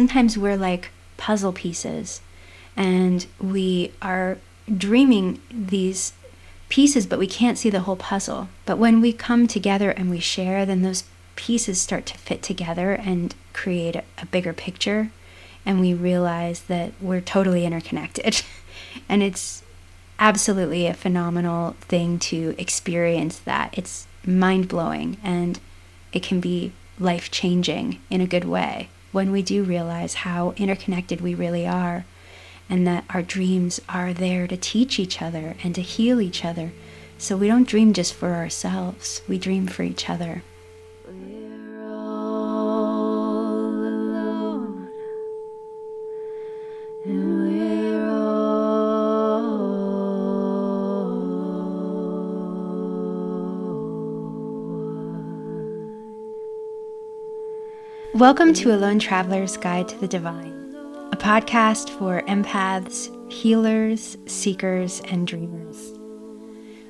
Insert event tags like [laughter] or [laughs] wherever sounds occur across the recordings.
sometimes we're like puzzle pieces and we are dreaming these pieces, but we can't see the whole puzzle. But when we come together and we share, then those pieces start to fit together and create a, a bigger picture. And we realize that we're totally interconnected. [laughs] and it's absolutely a phenomenal thing to experience that. It's mind blowing and it can be life changing in a good way when we do realize how interconnected we really are and that our dreams are there to teach each other and to heal each other. So we don't dream just for ourselves, we dream for each other. Welcome to A Lone Traveler's Guide to the Divine a podcast for empaths, healers, seekers, and dreamers.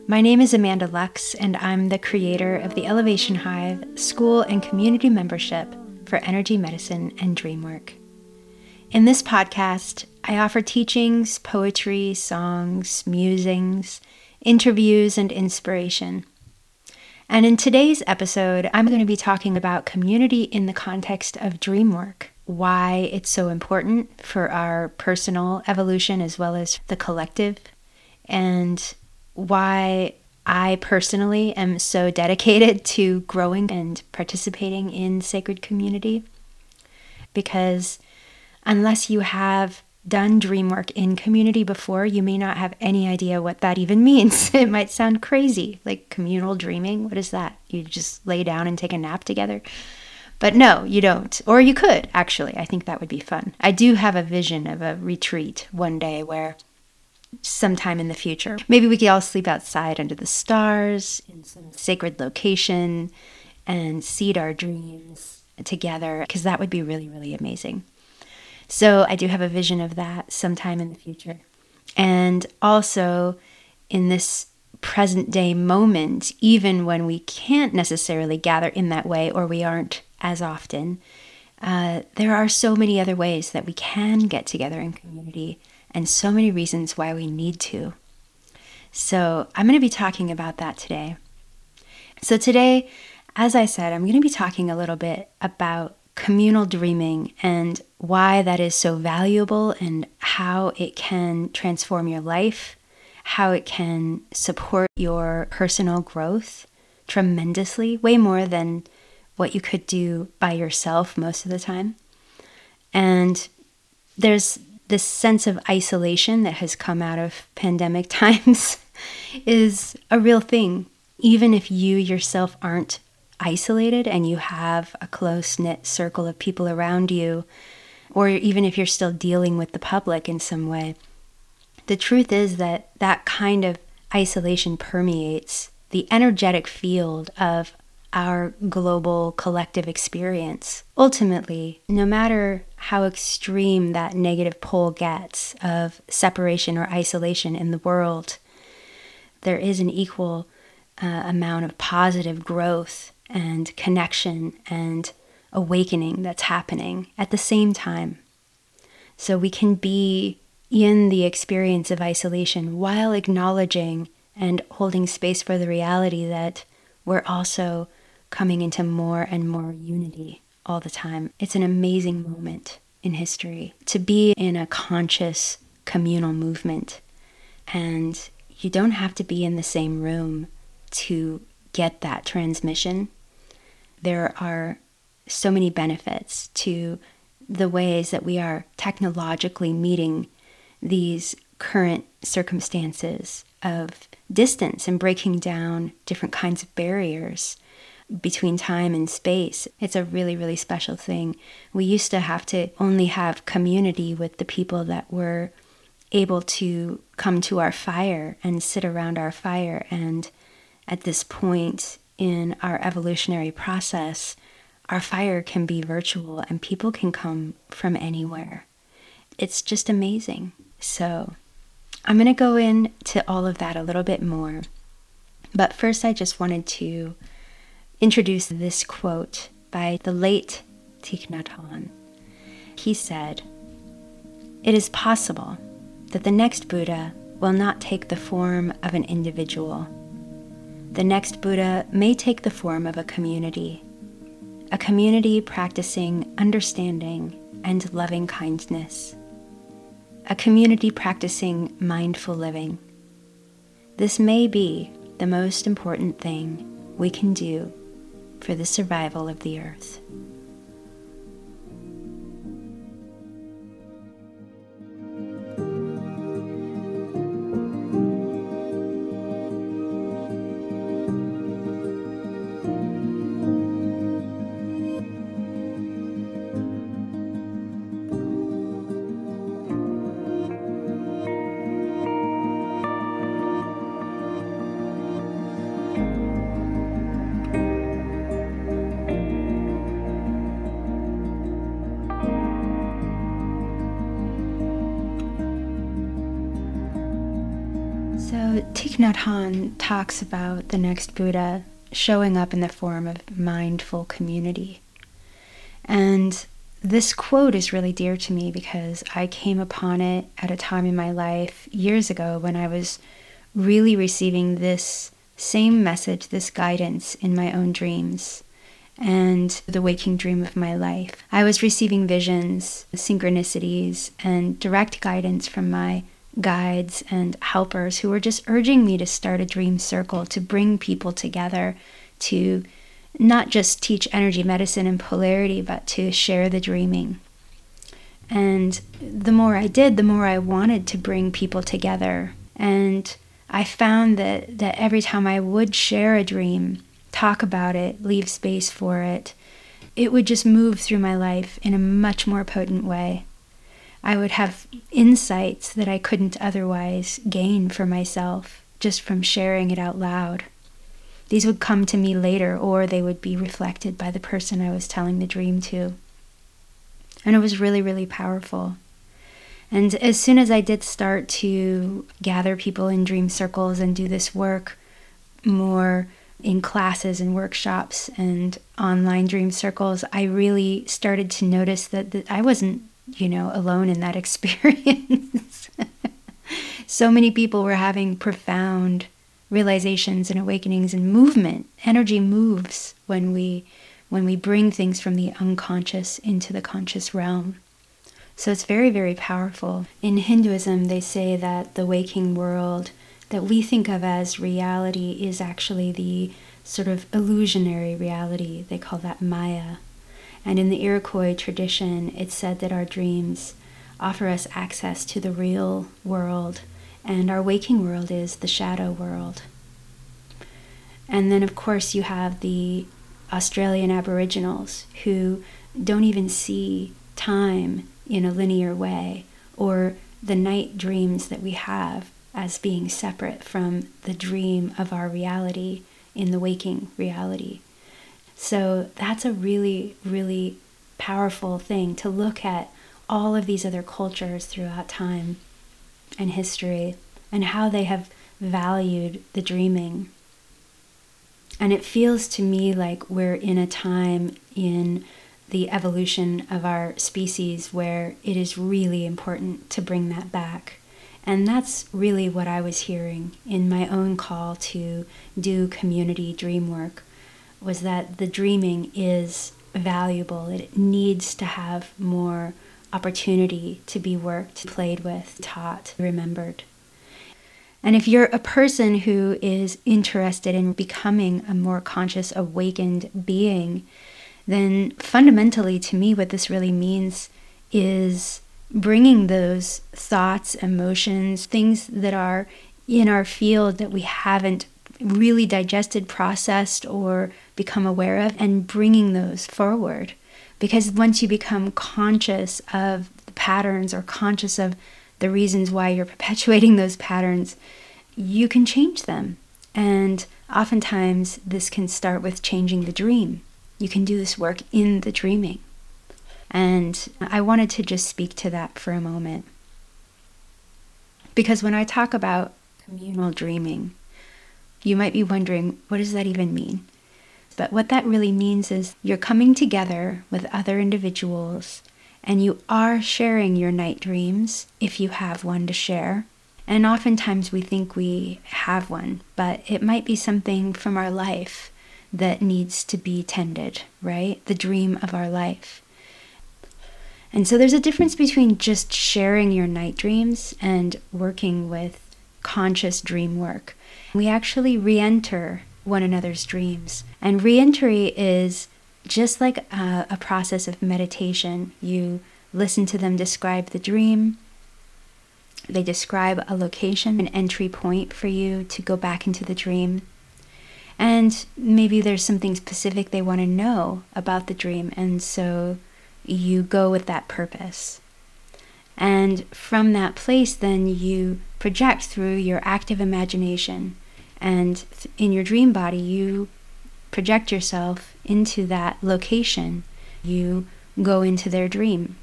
My name is Amanda Lux, and I'm the creator of the Elevation Hive school and community membership for energy medicine and Dreamwork. In this podcast, I offer teachings, poetry, songs, musings, interviews, and inspiration. And in today's episode, I'm going to be talking about community in the context of dream work why it's so important for our personal evolution as well as the collective, and why I personally am so dedicated [laughs] to growing and participating in sacred community. Because unless you have done dream work in community before, you may not have any idea what that even [laughs] means. it might sound crazy, like communal dreaming. What is that? You just lay down and take a nap together? But no, you don't. Or you could, actually. I think that would be fun. I do have a vision of a retreat one day where sometime in the future, maybe we could all sleep outside under the stars in some sacred location and seed our dreams together, because that would be really, really amazing. So I do have a vision of that sometime in the future. And also in this present day moment, even when we can't necessarily gather in that way or we aren't as often, uh, there are so many other ways that we can get together in community and so many reasons why we need to. So, I'm going to be talking about that today. So, today, as I said, I'm going to be talking a little bit about communal dreaming and why that is so valuable and how it can transform your life, how it can support your personal growth tremendously, way more than what you could do by yourself most of the time. And there's this sense of isolation that has come out of pandemic [laughs] times is a real thing. Even if you yourself aren't isolated and you have a close knit circle of people around you, or even if you're still dealing with the public in some way, the truth is that that kind of isolation permeates the energetic field of our global collective experience. Ultimately, no matter how extreme that negative pole gets of separation or isolation in the world, there is an equal uh, amount of positive growth and connection and awakening that's happening at the same time. So we can be in the experience of isolation while acknowledging and holding space for the reality that we're also coming into more and more unity all the time. It's an amazing moment in history to be in a conscious communal movement. And you don't have to be in the same room to get that transmission. There are so many benefits to the ways that we are technologically meeting these current circumstances of distance and breaking down different kinds of barriers between time and space. It's a really, really special thing. We used to have to only have community with the people that were able to come to our fire and sit around our fire. And at this point in our evolutionary process, our fire can be virtual and people can come from anywhere. It's just amazing. So, I'm going to go into all of that a little bit more. But first, I just wanted to introduce this quote by the late Thich Nhat Hanh. he said, It is possible that the next Buddha will not take the form of an individual. The next Buddha may take the form of a community, a community practicing understanding and loving kindness, a community practicing mindful living. This may be the most important thing we can do for the survival of the earth. So Thich Nhat Hanh talks about the next Buddha showing up in the form of mindful community. And this quote is really dear to me because I came upon it at a time in my life years ago when I was really receiving this same message, this guidance in my own dreams and the waking dream of my life. I was receiving visions, synchronicities, and direct guidance from my guides and helpers who were just urging me to start a dream circle to bring people together to not just teach energy medicine and polarity, but to share the dreaming. And the more I did, the more I wanted to bring people together. And I found that, that every time I would share a dream, talk about it, leave space for it, it would just move through my life in a much more potent way. I would have insights that I couldn't otherwise gain for myself just from sharing it out loud. These would come to me later, or they would be reflected by the person I was telling the dream to. And it was really, really powerful. And as soon as I did start to gather people in dream circles and do this work more in classes and workshops and online dream circles, I really started to notice that, that I wasn't you know, alone in that [laughs] experience. so many people were having profound realizations and awakenings and movement. Energy moves when we when we bring things from the unconscious into the conscious realm. So it's very, very powerful. In Hinduism, they say that the waking world that we think of as reality is actually the sort of illusionary reality. They call that Maya. And in the Iroquois tradition, it's said that our dreams offer us access to the real world, and our waking world is the shadow world. And then, of course, you have the Australian Aboriginals who don't even see time in a linear way, or the night dreams that we have as being separate from the dream of our reality in the waking reality. So that's a really, really powerful thing to look at all of these other cultures throughout time and history and how they have valued the dreaming. And it feels to me like we're in a time in the evolution of our species where it is really important to bring that back. And that's really what I was hearing in my own call to do community dream work was that the dreaming is valuable. It needs to have more opportunity to be worked, played with, taught, remembered. And if you're a person who is interested in becoming a more conscious, awakened being, then fundamentally to me, what this really means is bringing those thoughts, emotions, things that are in our field that we haven't really digested, processed, or become aware of, and bringing those forward. Because once you become conscious of the patterns or conscious of the reasons why you're perpetuating [laughs] those patterns, you can change them. And oftentimes, this can start with changing the dream. You can do this work in the dreaming. And I wanted to just speak to that for a moment. Because when I talk about communal dreaming, you might be wondering, what does that even mean? But what that really means is you're coming together with other individuals and you are sharing your night dreams if you have one to share. And oftentimes we think we have one, but it might be something from our life that needs to be tended, right? The dream of our life. And so there's a difference between just sharing your night dreams and working with conscious dream work. We actually re enter one another's dreams. And re entry is just like a, a, process of meditation. You listen to them describe the dream, they describe a location, an entry point for you to go back into the dream. And maybe there's something specific they want to know about the dream. And so you go with that purpose. And from that place, then you project through your active imagination. And in your dream body, you project yourself into that location. You go into their dream.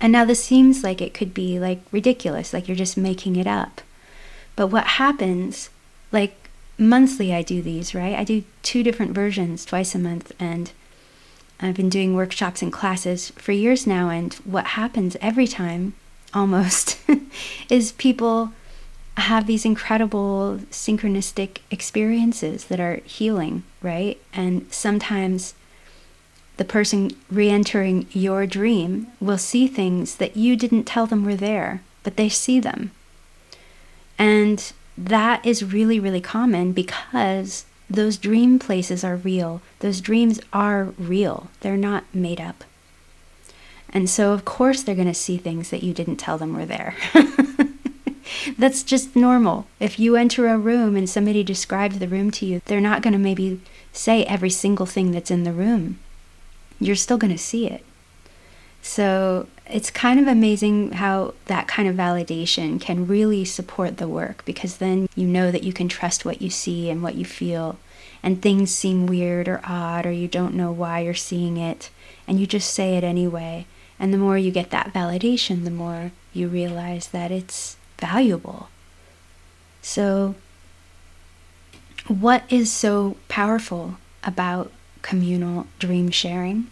And now this seems like it could be like ridiculous, like you're just making it up. But what happens, like monthly, I do these, right? I do two different versions twice a month. And I've been doing workshops and classes for years now, and what happens every time, almost, [laughs] is people have these incredible synchronistic experiences that are healing, right? And sometimes the person re entering your dream will see things that you didn't tell them were there, but they see them. And that is really, really common because those dream places are real. Those dreams are real, they're not made up. And so, of course, they're going to see things that you didn't tell them were there. [laughs] That's just normal. If you enter a room and somebody describes the room to you, they're not going to maybe say every single thing that's in the room. You're still going to see it. So it's kind of amazing how that kind of validation can really support the work because then you know that you can trust what you see and what you feel. And things seem weird or odd, or you don't know why you're seeing it, and you just say it anyway. And the more you get that validation, the more you realize that it's valuable. So, what is so powerful about communal dream sharing?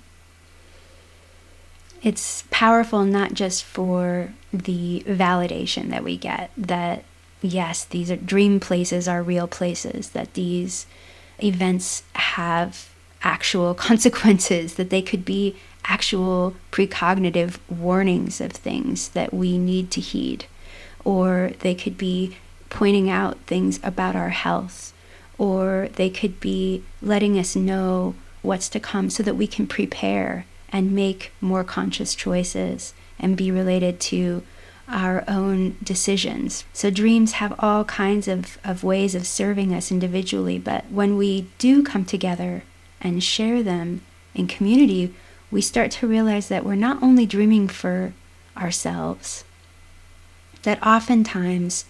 it's powerful not just for the validation that we get that yes these are dream places are real places that these events have actual [laughs] consequences that they could be actual precognitive warnings of things that we need to heed or they could be pointing out things about our health or they could be letting us know what's to come so that we can prepare and make more conscious choices and be related to our own decisions. So, dreams have all kinds of, of ways of serving us individually, but when we do come together and share them in community, we start to realize that we're not only dreaming for ourselves, that oftentimes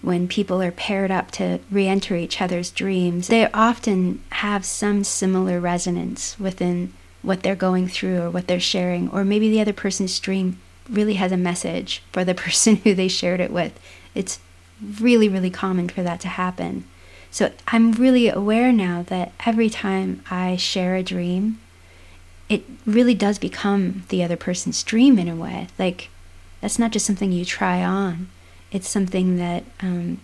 when people are paired up to re enter each other's dreams, they often have some similar resonance within what they're going through or what they're sharing, or maybe the other person's dream really has a message for the [laughs] person who they shared it with. It's really, really common for that to happen. So I'm really aware now that every time I share a dream, it really does become the other person's dream in a way. Like, that's not just something you try on, it's something that um,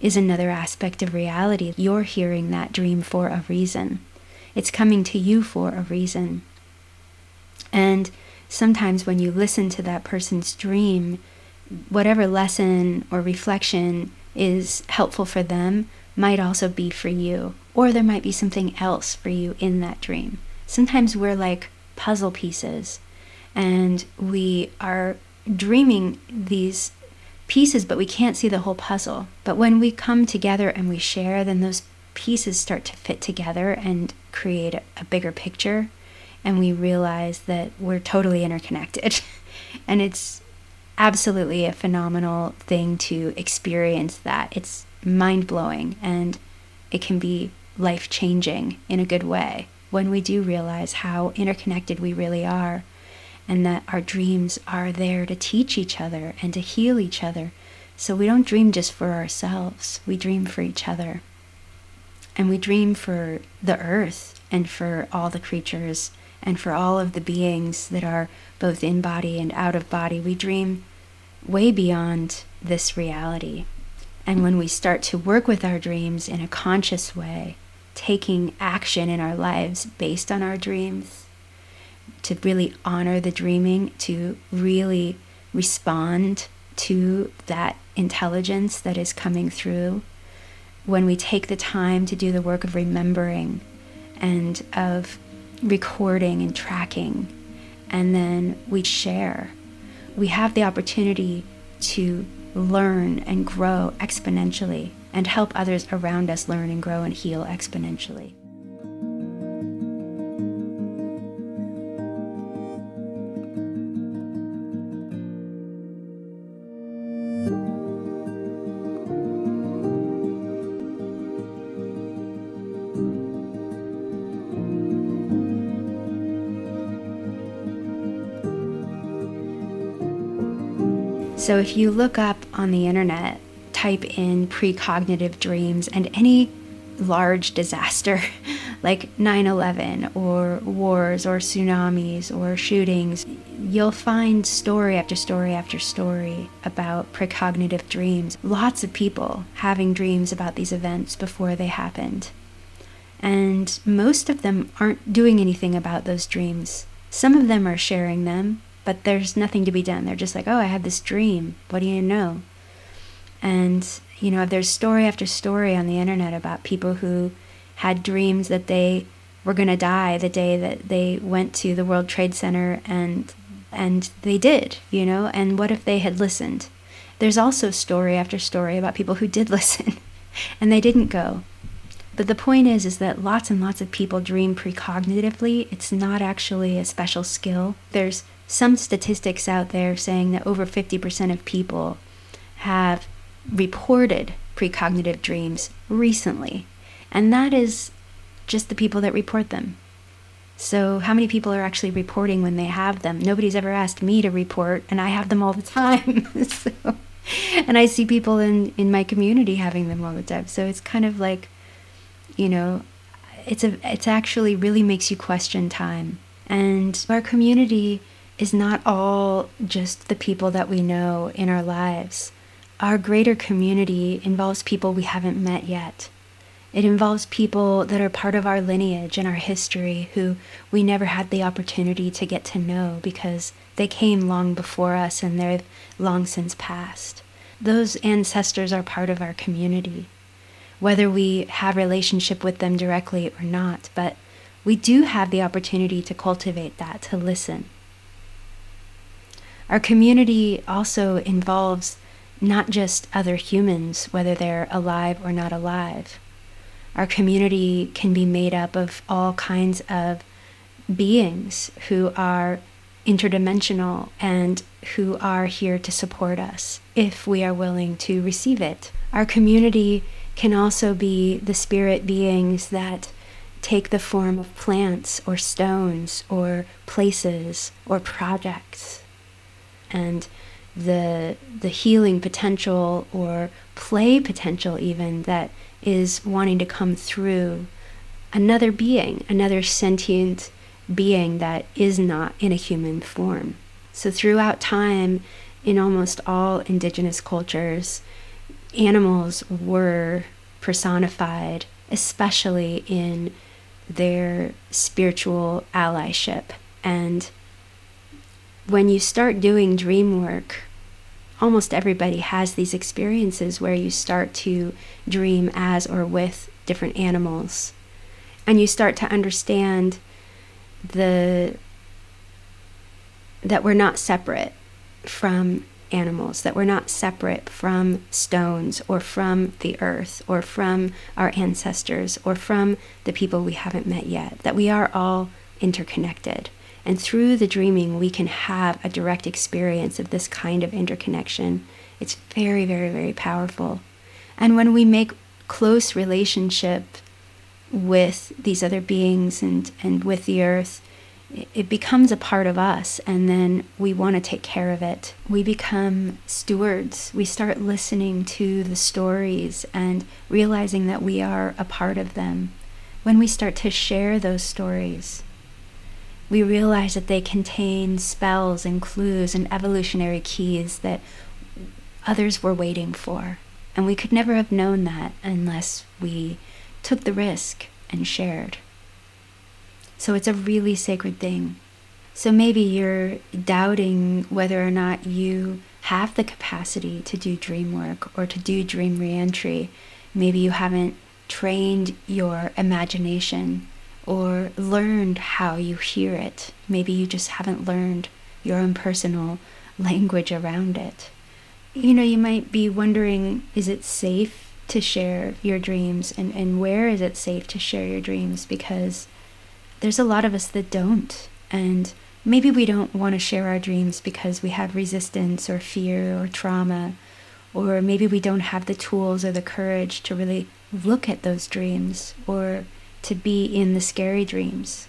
is another aspect of reality. You're hearing that dream for a reason. It's coming to you for a reason. And sometimes when you listen to that person's dream, whatever lesson or reflection is helpful for them might also be for you. Or there might be something else for you in that dream. Sometimes we're like puzzle pieces. And we are dreaming these pieces, but we can't see the whole puzzle. But when we come together and we share, then those pieces start to fit together and create a, a bigger picture. And we realize that we're totally interconnected. [laughs] And it's absolutely a phenomenal thing to experience that. It's mind-blowing and it can be life-changing in a good way when we do realize how interconnected we really are and that our dreams are there to teach each other and to heal each other so we don't dream just for ourselves we dream for each other and we dream for the earth and for all the creatures and for all of the beings that are both in body and out of body. We dream way beyond this reality. And when we start to work with our dreams in a conscious way, taking action in our lives based on our dreams, to really honor the dreaming, to really respond to that intelligence that is coming through, when we take the time to do the work of remembering and of recording and tracking, and then we share, we have the opportunity to learn and grow exponentially and help others around us learn and grow and heal exponentially. So if you look up on the internet, type in precognitive dreams and any large disaster [laughs] like 9 11 or wars or tsunamis or shootings, you'll find story after story after story about precognitive dreams. Lots of people having dreams about these events before they happened. And most of them aren't doing anything about those dreams. Some of them are sharing them, but there's nothing to be done. They're just like, oh, I had this dream. What do you know? And, you know, there's story after story on the internet about people who had dreams that they were going to die the day that they went to the World Trade Center and and they did, you know, and what if they had listened? There's also story after story about people who did [laughs] listen and they didn't go. But the point is is that lots and lots of people dream precognitively. It's not actually a special skill. There's some statistics out there saying that over 50% of people have reported precognitive dreams recently. And that is just the people that report them. So, how many people are actually reporting when they have them? Nobody's ever asked me to report, and I have them all the [laughs] time. so, and I see people in, in my community having them all the time. So, it's kind of like, you know, it's a it's actually really makes you question time. And our community is not all just the people that we know in our lives. Our greater community involves people we haven't met yet. It involves people that are part of our lineage and our history who we never had the opportunity to get to know because they came long before us and they've long since passed. Those ancestors are part of our community, whether we have relationship with them directly or not, but we do have the opportunity to cultivate that, to listen. Our community also involves not just other humans, whether they're alive or not alive. Our community can be made up of all kinds of beings who are interdimensional and who are here to support us if we are willing to receive it. Our community can also be the spirit beings that take the form of plants or stones or places or projects and the the healing potential or play potential even that is wanting to come through another being, another sentient being that is not in a human form. So throughout time in almost all indigenous cultures, animals were personified, especially in their spiritual allyship and when you start doing dream work, almost everybody has these experiences where you start to dream as or with different animals. And you start to understand the that we're not separate from animals, that we're not separate from stones or from the earth or from our ancestors or from the people we haven't met yet, that we are all interconnected. And through the dreaming, we can have a direct experience of this kind of interconnection. It's very, very, very powerful. And when we make close relationship with these other beings and, and with the earth, it becomes a part of us, and then we want to take care of it. We become stewards. We start listening to the stories and realizing that we are a part of them. When we start to share those stories, we realize that they contain spells and clues and evolutionary keys that others were waiting for. And we could never have known that unless we took the risk and shared. So it's a really sacred thing. So maybe you're doubting whether or not you have the capacity to do dream work or to do dream reentry. Maybe you haven't trained your imagination or learned how you hear it. Maybe you just haven't learned your own personal language around it. You know, you might be wondering is it safe to share your dreams and, and where is it safe to share your dreams? Because there's a lot of us that don't. And maybe we don't want to share our dreams because we have resistance or fear or trauma. Or maybe we don't have the tools or the courage to really look at those dreams or to be in the scary dreams.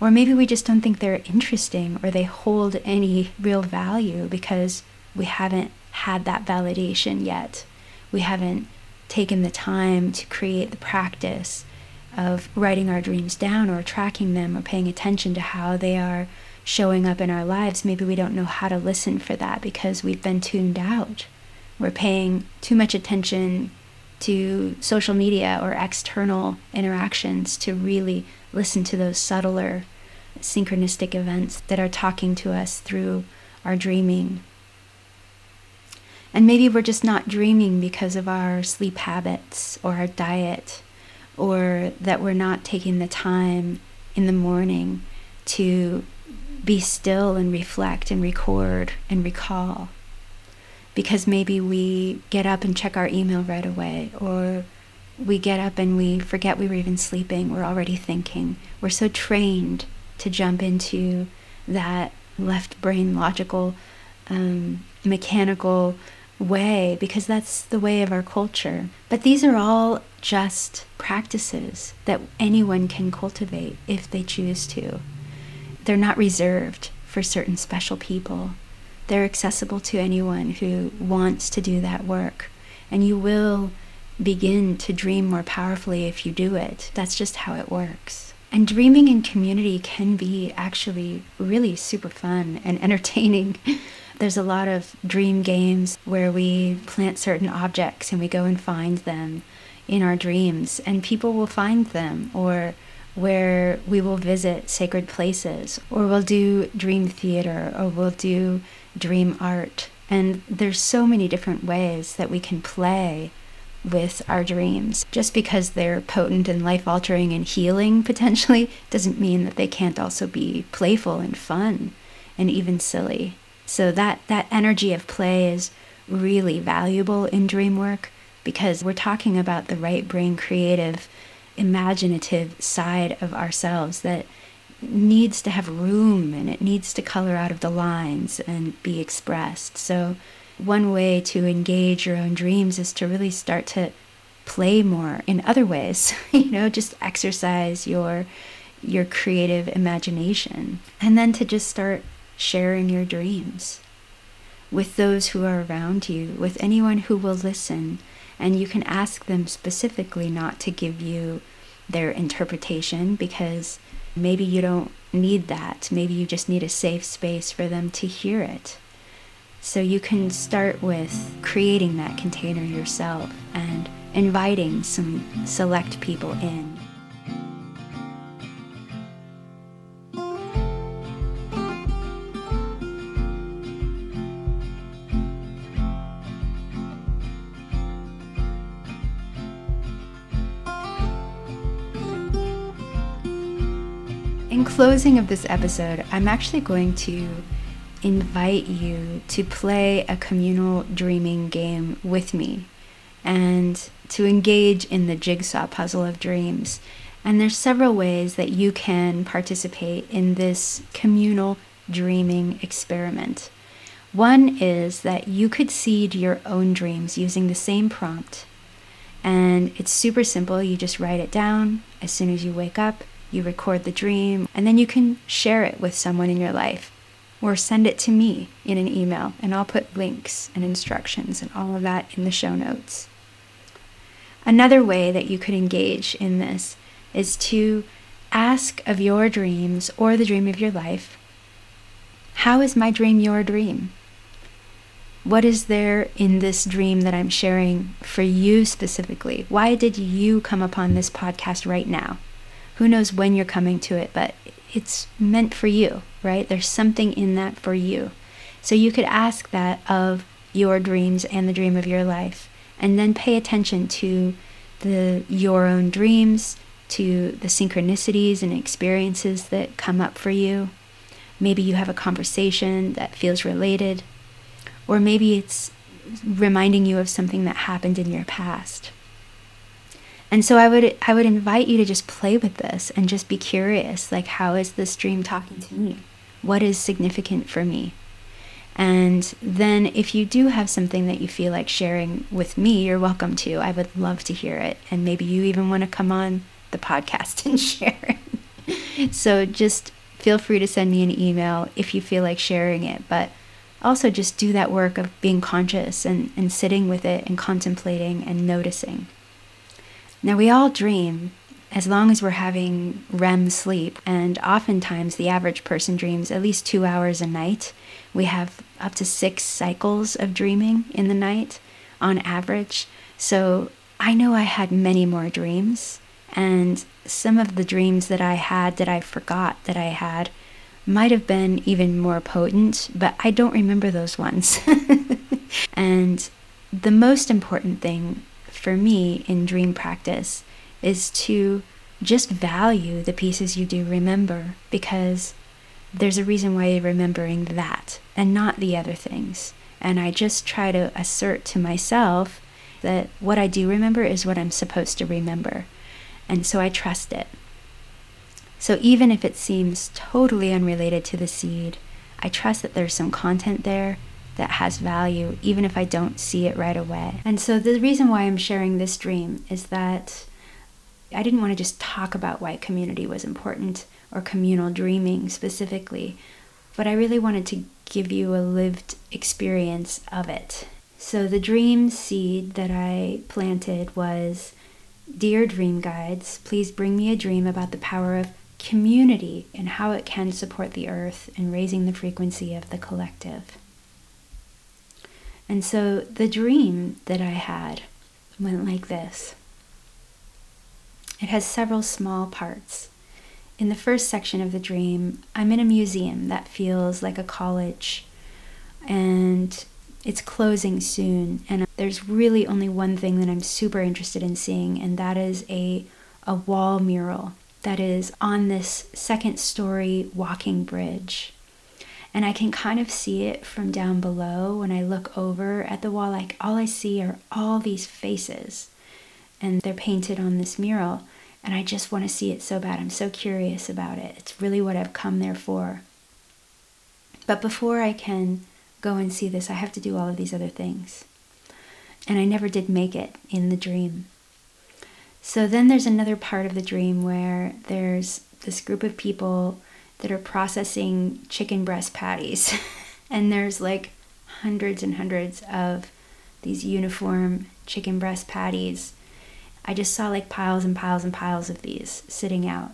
Or maybe we just don't think they're interesting or they hold any real value because we haven't had that validation yet. We haven't taken the time to create the practice of writing our dreams down or tracking them or paying attention to how they are showing up in our lives. Maybe we don't know how to listen for that because we've been tuned out. We're paying too much attention to social media or external interactions to really listen to those subtler synchronistic events that are talking to us through our dreaming. And maybe we're just not dreaming because of our sleep habits or our diet, or that we're not taking the time in the morning to be still and reflect and record and recall because maybe we get up and check our email right away, or we get up and we forget we were even sleeping, we're already thinking. We're so trained to jump into that left brain logical, um, mechanical way because that's the way of our culture. But these are all just practices that anyone can cultivate if they choose to. They're not reserved for certain special people. They're accessible to anyone who wants to do that work. And you will begin to dream more powerfully if you do it. That's just how it works. And dreaming in community can be actually really super fun and [laughs] entertaining. There's a lot of dream games where we plant certain objects and we go and find them in our dreams, and people will find them, or where we will visit sacred places, or we'll do dream theater, or we'll do dream art. And there's so many different ways that we can play with our dreams. Just because they're potent and life altering and healing [laughs] potentially doesn't mean that they can't also be playful and fun and even silly. So that that energy of play is really valuable in dream work because we're talking about the right brain creative imaginative side of ourselves that needs to have room and it needs to color out of the lines and be expressed. So, one way to engage your own dreams is to really start to play more in other ways, [laughs] you know, just exercise your your creative imagination and then to just start sharing your dreams with those who are around you, with anyone who will listen, and you can ask them specifically not to give you their interpretation because Maybe you don't need that. Maybe you just need a safe space for them to hear it. So you can start with creating that container yourself and inviting some select people in. In closing of this episode, I'm actually going to invite you to play a communal dreaming game with me and to engage in the jigsaw puzzle of dreams. And there's several ways that you can participate in this communal dreaming experiment. One is that you could seed your own dreams using the same prompt. And it's super simple. You just write it down as soon as you wake up you record the dream, and then you can share it with someone in your life or send it to me in an email, and I'll put links and instructions and all of that in the show notes. Another way that you could engage in this is to ask of your dreams or the dream of your life, how is my dream your dream? What is there in this dream that I'm sharing for you specifically? Why did you come upon this podcast right now? Who knows when you're coming to it, but it's meant for you, right? There's something in that for you. So you could ask that of your dreams and the dream of your life, and then pay attention to the your own dreams, to the synchronicities and experiences that come up for you. Maybe you have a conversation that feels related or maybe it's reminding you of something that happened in your past. And so I would I would invite you to just play with this and just be curious like how is this dream talking to me? What is significant for me? And then if you do have something that you feel like sharing with me, you're welcome to. I would love to hear it. And maybe you even want to come on the podcast [laughs] and share it. so just feel free to send me an email if you feel like sharing it. But also just do that work of being conscious and, and sitting with it and contemplating and noticing. Now, we all dream as long as we're having REM sleep, and oftentimes the average person dreams at least two hours a night. We have up to six cycles of dreaming in the night on average. So I know I had many more dreams, and some of the dreams that I had that I forgot that I had might have been even more potent, but I don't remember those ones. [laughs] and the most important thing for me in dream practice is to just value the pieces you do remember because there's a reason why you're remembering that and not the other things. And I just try to assert to myself that what I do remember is what I'm supposed to remember. And so I trust it. So even if it seems totally unrelated to the seed, I trust that there's some content there that has value, even if I don't see it right away. And so the reason why I'm sharing this dream is that I didn't want to just talk about why community was important or communal dreaming specifically, but I really wanted to give you a lived experience of it. So the dream seed that I planted was Dear Dream Guides, please bring me a dream about the power of community and how it can support the earth in raising the frequency of the collective. And so the dream that I had went like this it has several small parts. In the first section of the dream, I'm in a museum that feels like a college, and it's closing soon. And there's really only one thing that I'm super interested in seeing, and that is a, a wall mural that is on this second story walking bridge. And I can kind of see it from down below when I look over at the wall. Like all I see are all these faces, and they're painted on this mural. And I just want to see it so bad. I'm so curious about it. It's really what I've come there for. But before I can go and see this, I have to do all of these other things. And I never did make it in the dream. So then there's another part of the dream where there's this group of people that are processing chicken breast patties. [laughs] and there's like hundreds and hundreds of these uniform chicken breast patties. I just saw like piles and piles and piles of these sitting out.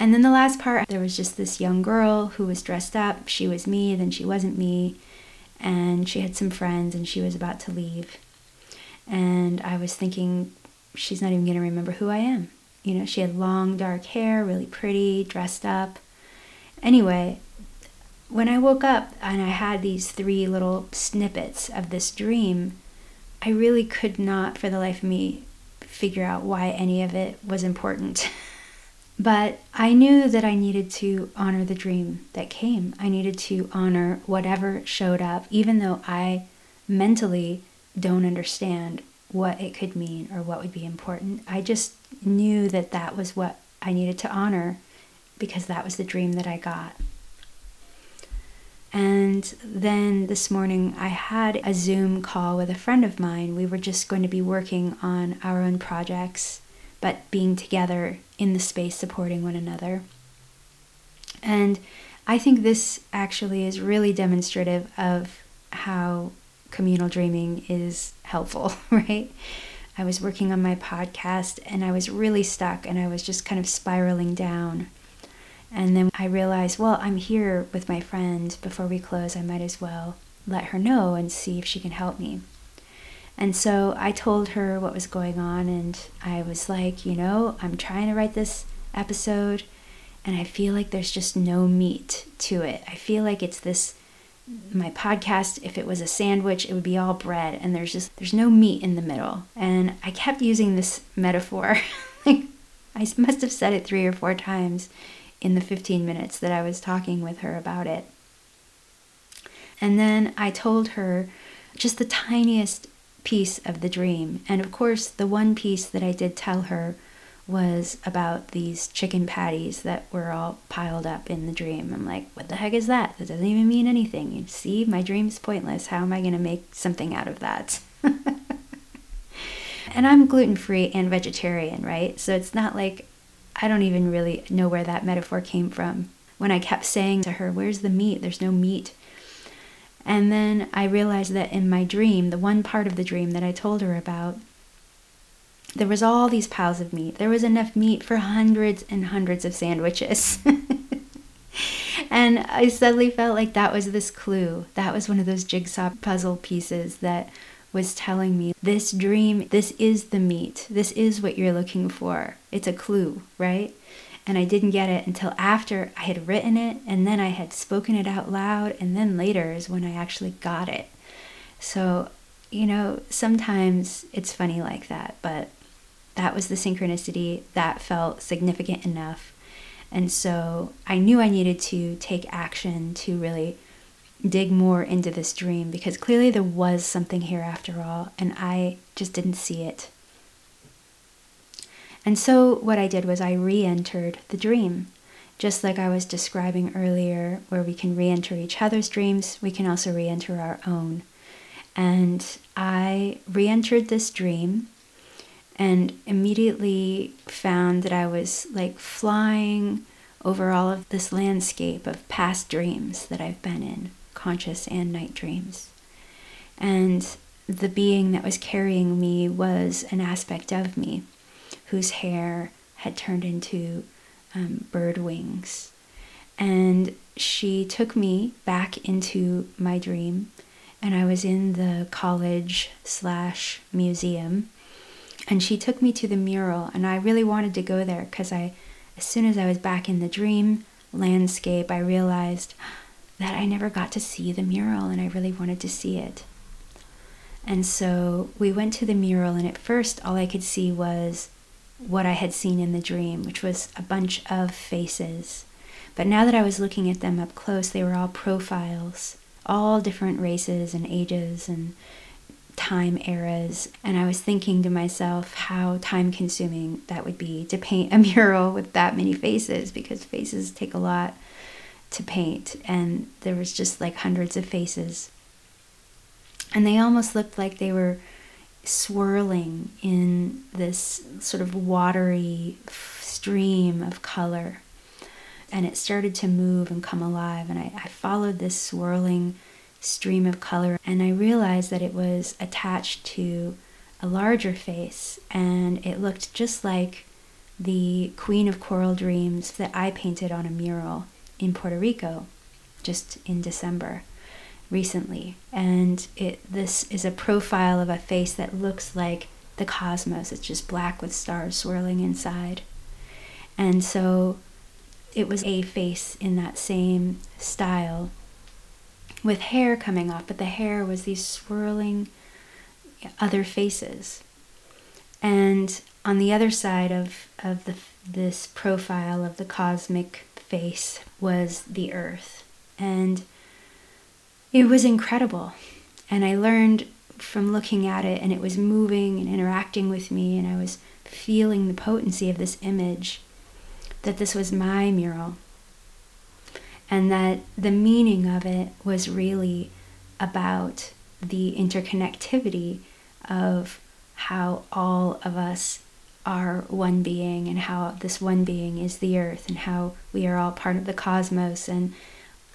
And then the last part, there was just this young girl who was dressed up. She was me, then she wasn't me. And she had some friends and she was about to leave. And I was thinking, she's not even going to remember who I am. You know, she had long dark hair, really pretty, dressed up. Anyway, when I woke up and I had these three little snippets of this dream, I really could not, for the life of me, figure out why any of it was important. [laughs] but I knew that I needed to honor the dream that came. I needed to honor whatever showed up, even though I mentally don't understand what it could mean or what would be important. I just knew that that was what I needed to honor because that was the dream that I got. And then this morning, I had a Zoom call with a friend of mine. We were just going to be working on our own projects, but being together in the space, supporting one another. And I think this actually is really demonstrative of how communal dreaming is helpful, [laughs] right? I was working on my podcast and I was really stuck and I was just kind of spiraling down. And then I realized, well, I'm here with my friend. Before we close, I might as well let her know and see if she can help me. And so I told her what was going on, and I was like, you know, I'm trying to write this episode, and I feel like there's just no meat to it. I feel like it's this my podcast if it was a sandwich it would be all bread and there's just there's no meat in the middle. And i kept using this metaphor. [laughs] Like i must have said it three or four times in the 15 minutes that i was talking with her about it. And then i told her just the tiniest piece of the dream. And of course the one piece that i did tell her was about these chicken patties that were all piled up in the dream. I'm like, what the heck is that? That doesn't even mean anything. You see, my dream's pointless. How am I going to make something out of that? [laughs] and I'm gluten free and vegetarian, right? So it's not like I don't even really know where that metaphor came from. When I kept saying to her, Where's the meat? There's no meat. And then I realized that in my dream, the one part of the dream that I told her about, there was all these piles of meat. There was enough meat for hundreds and hundreds of sandwiches. [laughs] and I suddenly felt like that was this clue. That was one of those jigsaw puzzle pieces that was telling me this dream, this is the meat. This is what you're looking for. It's a clue, right? And I didn't get it until after I had written it and then I had spoken it out loud. And then later is when I actually got it. So, you know, sometimes it's funny like that, but that was the synchronicity that felt significant enough. And so I knew I needed to take action to really dig more into this dream because clearly there was something here after all, and I just didn't see it. And so what I did was I re entered the dream. Just like I was describing earlier, where we can re enter each other's dreams, we can also re enter our own. And I re entered this dream and immediately found that I was like flying over all of this landscape of past dreams that I've been in, conscious and night dreams. And the being that was carrying me was an aspect of me whose hair had turned into um, bird wings. And she took me back into my dream, and I was in the college slash museum and she took me to the mural and i really wanted to go there because i as soon as i was back in the dream landscape i realized that i never got to see the mural and i really wanted to see it. And so we went to the mural and at first all i could see was what i had seen in the dream which was a bunch of faces. But now that i was looking at them up close they were all profiles all different races and ages and time eras. And I was thinking to myself how time consuming that would be to paint a [laughs] mural with that many faces because faces take a lot to paint. And there was just like hundreds of faces. And they almost looked like they were swirling in this sort of watery stream of color. And it started to move and come alive. And I, I followed this swirling stream of color, and I realized that it was attached to a larger face, and it looked just like the Queen of Coral Dreams that I painted on a mural in Puerto Rico just in December recently. And it this is a profile of a face that looks like the cosmos. It's just black with stars swirling inside. And so it was a face in that same style with hair coming off, but the hair was these swirling other faces. And on the other side of, of the, this profile of the cosmic face was the earth. And it was incredible. And I learned from looking at it, and it was moving and interacting with me, and I was feeling the potency of this image that this was my mural and that the meaning of it was really about the interconnectivity of how all of us are one being and how this one being is the earth and how we are all part of the cosmos. And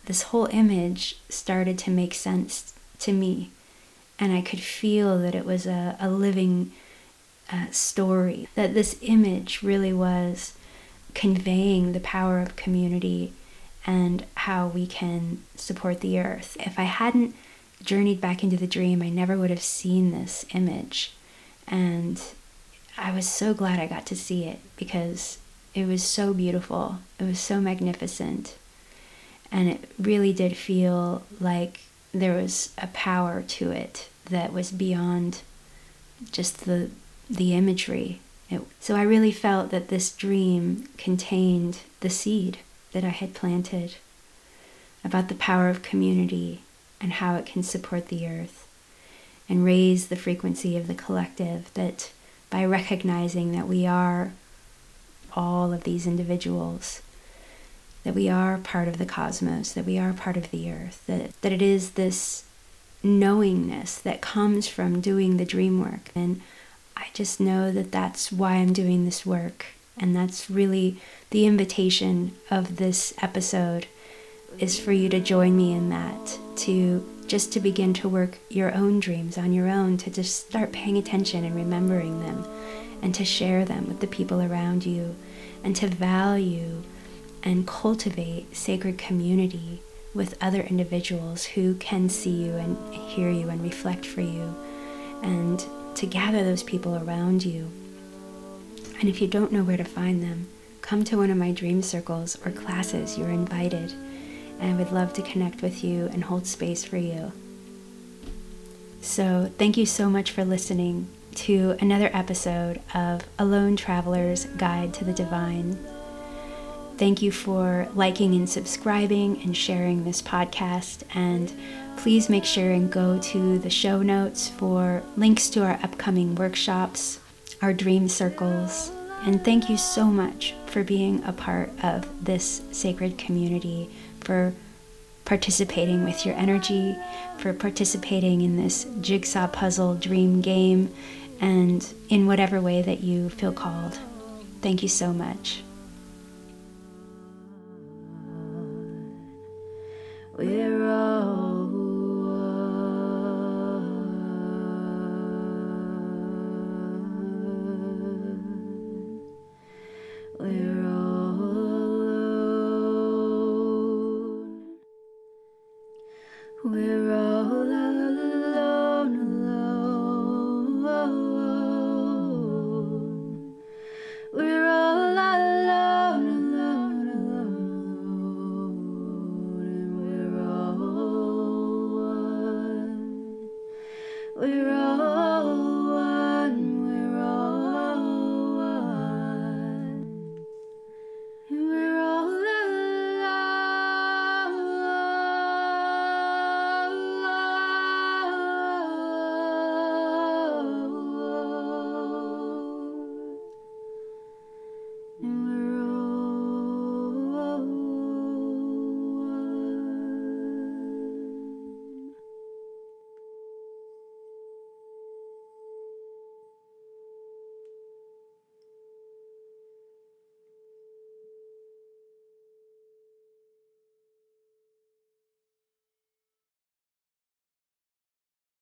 this whole image started to make sense to me. And i could feel that it was a, a living uh, story, that this image really was conveying the power of community and how we can support the earth. If I hadn't journeyed back into the dream, I never would have seen this image. And I was so glad I got to see it because it was so beautiful. It was so magnificent. And it really did feel like there was a power to it that was beyond just the the imagery. It, so I really felt that this dream contained the seed that I had planted about the power of community and how it can support the earth and raise the frequency of the collective that by recognizing that we are all of these individuals that we are part of the cosmos that we are part of the earth that, that it is this knowingness that comes from doing the dream work. And i just know that that's why i'm doing this work and that's really the invitation of this episode is for you to join me in that to just to begin to work your own dreams on your own to just start paying attention and remembering them and to share them with the people around you and to value and cultivate sacred community with other individuals who can see you and hear you and reflect for you and to gather those people around you and if you don't know where to find them come to one of my dream circles or classes you're invited and I would love to connect with you and hold space for you. So, thank you so much for listening to another episode of A Lone Traveler's Guide to the Divine. Thank you for liking and subscribing and sharing this podcast. And please make sure and go to the show notes for links to our upcoming workshops, our dream circles. And thank you so much for being a part of this sacred community for participating with your energy, for participating in this jigsaw puzzle dream game, and in whatever way that you feel called. Thank you so much. We're all